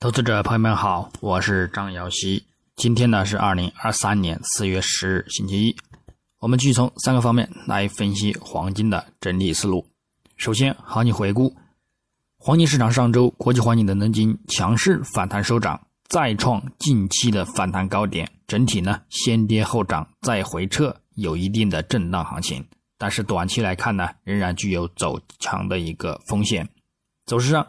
投资者朋友们好，我是张瑶希。今天呢是二零二三年四月十日，星期一。我们继续从三个方面来分析黄金的整体思路。首先，行情回顾：黄金市场上周国际黄金等等金强势反弹收涨，再创近期的反弹高点。整体呢先跌后涨，再回撤，有一定的震荡行情。但是短期来看呢，仍然具有走强的一个风险。走势上。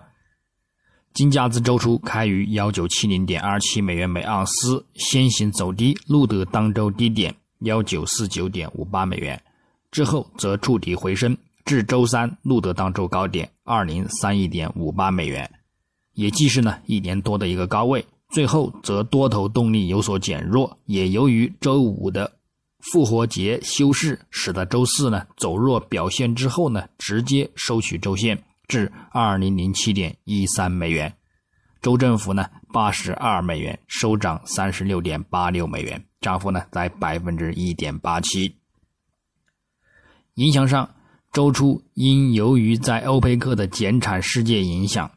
金价自周初开于幺九七零点二七美元每盎司，先行走低，录得当周低点幺九四九点五八美元，之后则触底回升，至周三录得当周高点二零三一点五八美元，也既是呢一年多的一个高位。最后则多头动力有所减弱，也由于周五的复活节休市，使得周四呢走弱表现之后呢，直接收取周线。至二零零七点一三美元，州政府呢八十二美元，收涨三十六点八六美元，涨幅呢在百分之一点八七。影响上，周初因由于在欧佩克的减产事件影响，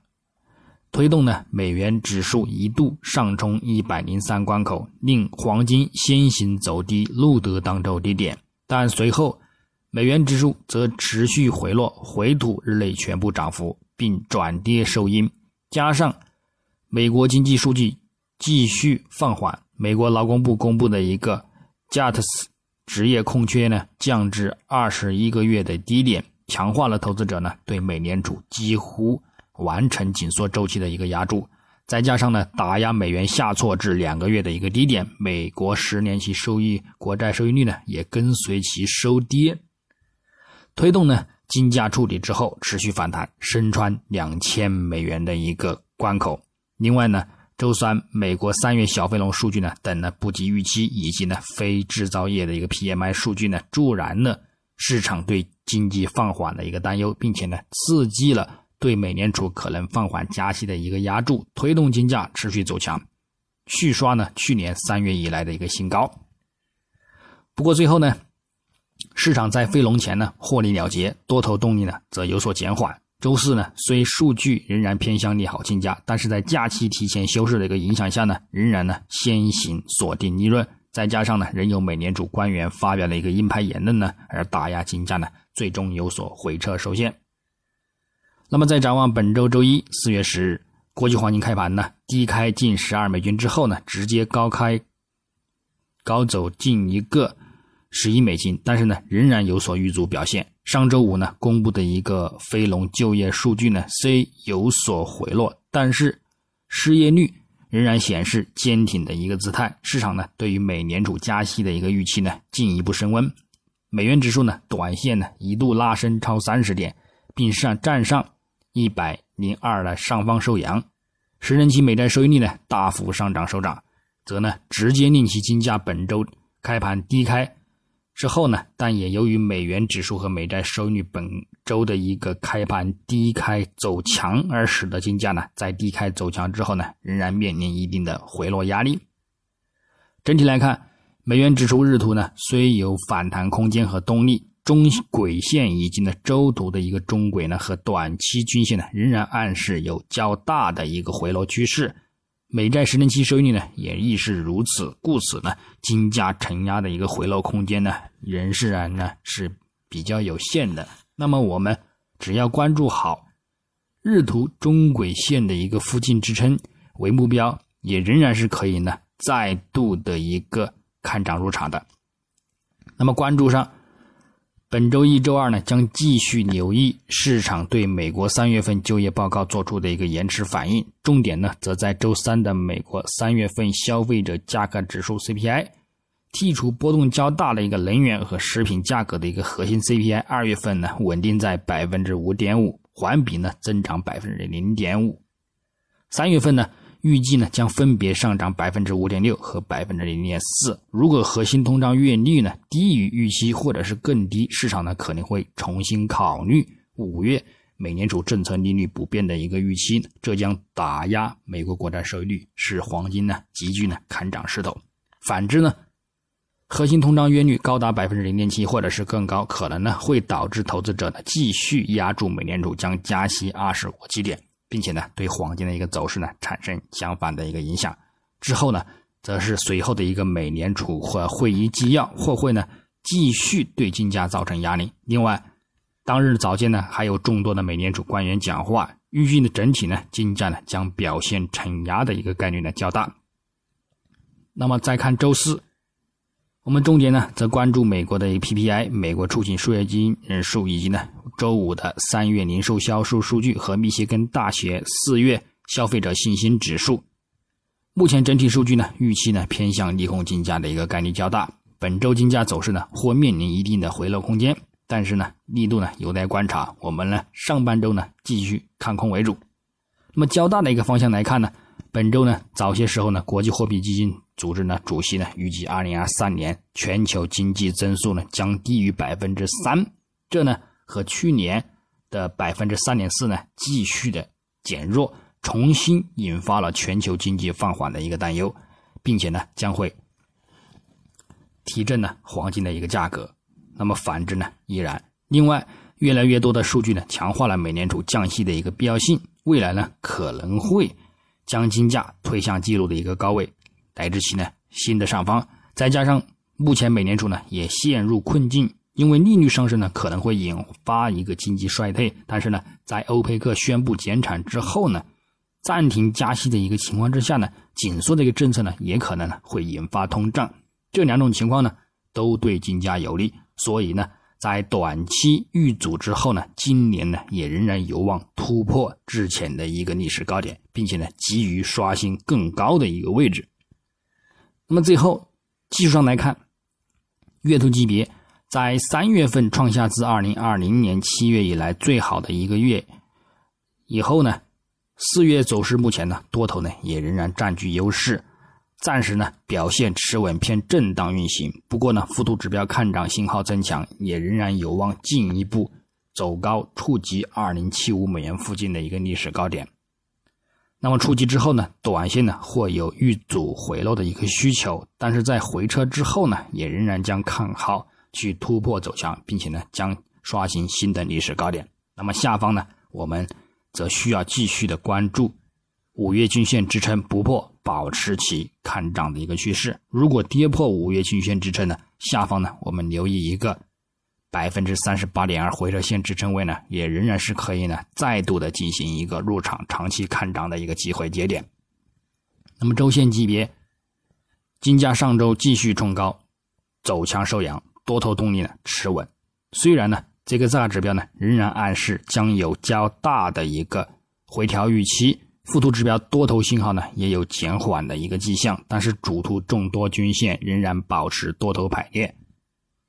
推动呢美元指数一度上冲一百零三关口，令黄金先行走低，录得当周低点，但随后。美元指数则持续回落，回吐日内全部涨幅，并转跌收阴。加上美国经济数据继续放缓，美国劳工部公布的一个 JOBS 职业空缺呢降至二十一个月的低点，强化了投资者呢对美联储几乎完成紧缩周期的一个压注。再加上呢打压美元下挫至两个月的一个低点，美国十年期收益国债收益率呢也跟随其收跌。推动呢，金价触底之后持续反弹，身穿两千美元的一个关口。另外呢，周三美国三月小非农数据呢等呢不及预期，以及呢非制造业的一个 PMI 数据呢助燃了市场对经济放缓的一个担忧，并且呢刺激了对美联储可能放缓加息的一个压注，推动金价持续走强，续刷呢去年三月以来的一个新高。不过最后呢。市场在飞龙前呢获利了结，多头动力呢则有所减缓。周四呢虽数据仍然偏向利好金价，但是在假期提前休市的一个影响下呢，仍然呢先行锁定利润。再加上呢仍有美联储官员发表了一个鹰派言论呢，而打压金价呢最终有所回撤收线。那么在展望本周周一四月十日，国际黄金开盘呢低开近十二美金之后呢，直接高开高走近一个。十一美金，但是呢，仍然有所遇阻表现。上周五呢，公布的一个非农就业数据呢，虽有所回落，但是失业率仍然显示坚挺的一个姿态。市场呢，对于美联储加息的一个预期呢，进一步升温。美元指数呢，短线呢一度拉升超三十点，并上站上一百零二的上方收阳。十年期美债收益率呢，大幅上涨收涨，则呢，直接令其金价本周开盘低开。之后呢，但也由于美元指数和美债收益率本周的一个开盘低开走强，而使得金价呢在低开走强之后呢，仍然面临一定的回落压力。整体来看，美元指数日图呢虽有反弹空间和动力，中轨线以及呢周图的一个中轨呢和短期均线呢仍然暗示有较大的一个回落趋势。美债十年期收益率呢也亦是如此，故此呢，金价承压的一个回落空间呢，仍然呢是比较有限的。那么我们只要关注好日图中轨线的一个附近支撑为目标，也仍然是可以呢再度的一个看涨入场的。那么关注上。本周一周二呢，将继续留意市场对美国三月份就业报告做出的一个延迟反应，重点呢则在周三的美国三月份消费者价格指数 CPI，剔除波动较大的一个能源和食品价格的一个核心 CPI，二月份呢稳定在百分之五点五，环比呢增长百分之零点五，三月份呢。预计呢将分别上涨百分之五点六和百分之零点四。如果核心通胀月率呢低于预期或者是更低，市场呢可能会重新考虑五月美联储政策利率不变的一个预期，这将打压美国国债收益率，使黄金呢急剧呢看涨势头。反之呢，核心通胀月率高达百分之零点七或者是更高，可能呢会导致投资者呢继续压住美联储将加息二十五基点。并且呢对黄金的一个走势呢产生相反的一个影响。之后呢，则是随后的一个美联储或会议纪要或会呢继续对金价造成压力。另外，当日早间呢还有众多的美联储官员讲话，预计的整体呢金价呢将表现承压的一个概率呢较大。那么再看周四。我们重点呢，则关注美国的 PPI、美国出勤输液金人数，以及呢周五的三月零售销售数据和密歇根大学四月消费者信心指数。目前整体数据呢，预期呢偏向利空金价的一个概率较大。本周金价走势呢，或面临一定的回落空间，但是呢，力度呢有待观察。我们呢上半周呢继续看空为主。那么较大的一个方向来看呢，本周呢早些时候呢，国际货币基金。组织呢，主席呢预计，二零二三年全球经济增速呢将低于百分之三，这呢和去年的百分之三点四呢继续的减弱，重新引发了全球经济放缓的一个担忧，并且呢将会提振呢黄金的一个价格。那么反之呢依然。另外，越来越多的数据呢强化了美联储降息的一个必要性，未来呢可能会将金价推向纪录的一个高位。乃至其呢新的上方，再加上目前美联储呢也陷入困境，因为利率上升呢可能会引发一个经济衰退。但是呢，在欧佩克宣布减产之后呢，暂停加息的一个情况之下呢，紧缩的一个政策呢也可能呢会引发通胀。这两种情况呢都对金价有利，所以呢，在短期遇阻之后呢，今年呢也仍然有望突破之前的一个历史高点，并且呢急于刷新更高的一个位置。那么最后，技术上来看，月图级别在三月份创下自二零二零年七月以来最好的一个月。以后呢，四月走势目前呢多头呢也仍然占据优势，暂时呢表现持稳偏震荡运行。不过呢，幅度指标看涨信号增强，也仍然有望进一步走高，触及二零七五美元附近的一个历史高点。那么触及之后呢，短线呢或有遇阻回落的一个需求，但是在回撤之后呢，也仍然将看好去突破走强，并且呢将刷新新的历史高点。那么下方呢，我们则需要继续的关注五月均线支撑不破，保持其看涨的一个趋势。如果跌破五月均线支撑呢，下方呢我们留意一个。百分之三十八点二回撤线支撑位呢，也仍然是可以呢再度的进行一个入场长期看涨的一个机会节点。那么周线级别，金价上周继续冲高，走强收阳，多头动力呢持稳。虽然呢这个大指标呢仍然暗示将有较大的一个回调预期，附图指标多头信号呢也有减缓的一个迹象，但是主图众多均线仍然保持多头排列。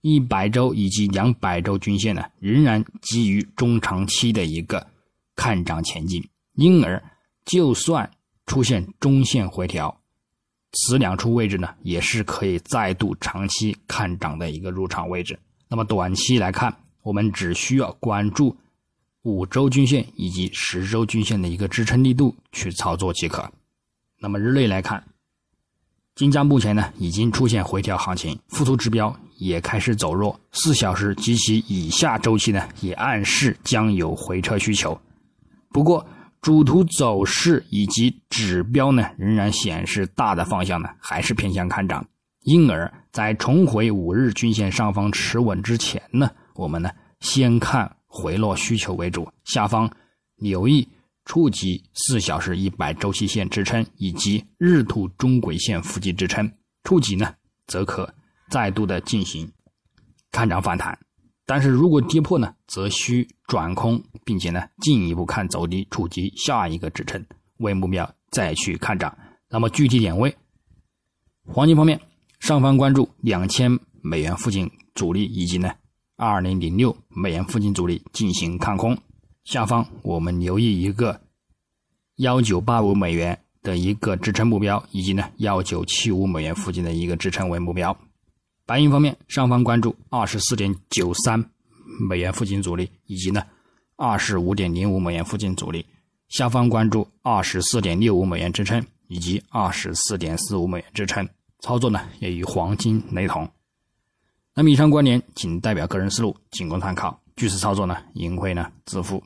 一百周以及两百周均线呢，仍然基于中长期的一个看涨前进，因而就算出现中线回调，此两处位置呢，也是可以再度长期看涨的一个入场位置。那么短期来看，我们只需要关注五周均线以及十周均线的一个支撑力度去操作即可。那么日内来看。金价目前呢已经出现回调行情，附图指标也开始走弱，四小时及其以下周期呢也暗示将有回撤需求。不过主图走势以及指标呢仍然显示大的方向呢还是偏向看涨，因而，在重回五日均线上方持稳之前呢，我们呢先看回落需求为主，下方留意。触及四小时一百周期线支撑以及日图中轨线附近支撑，触及呢，则可再度的进行看涨反弹。但是如果跌破呢，则需转空，并且呢，进一步看走低，触及下一个支撑为目标再去看涨。那么具体点位，黄金方面，上方关注两千美元附近阻力以及呢二零零六美元附近阻力进行看空。下方我们留意一个幺九八五美元的一个支撑目标，以及呢幺九七五美元附近的一个支撑为目标。白银方面，上方关注二十四点九三美元附近阻力，以及呢二十五点零五美元附近阻力。下方关注二十四点六五美元支撑，以及二十四点四五美元支撑。操作呢也与黄金雷同。那么以上观点仅代表个人思路，仅供参考。据此操作呢，盈亏呢自负。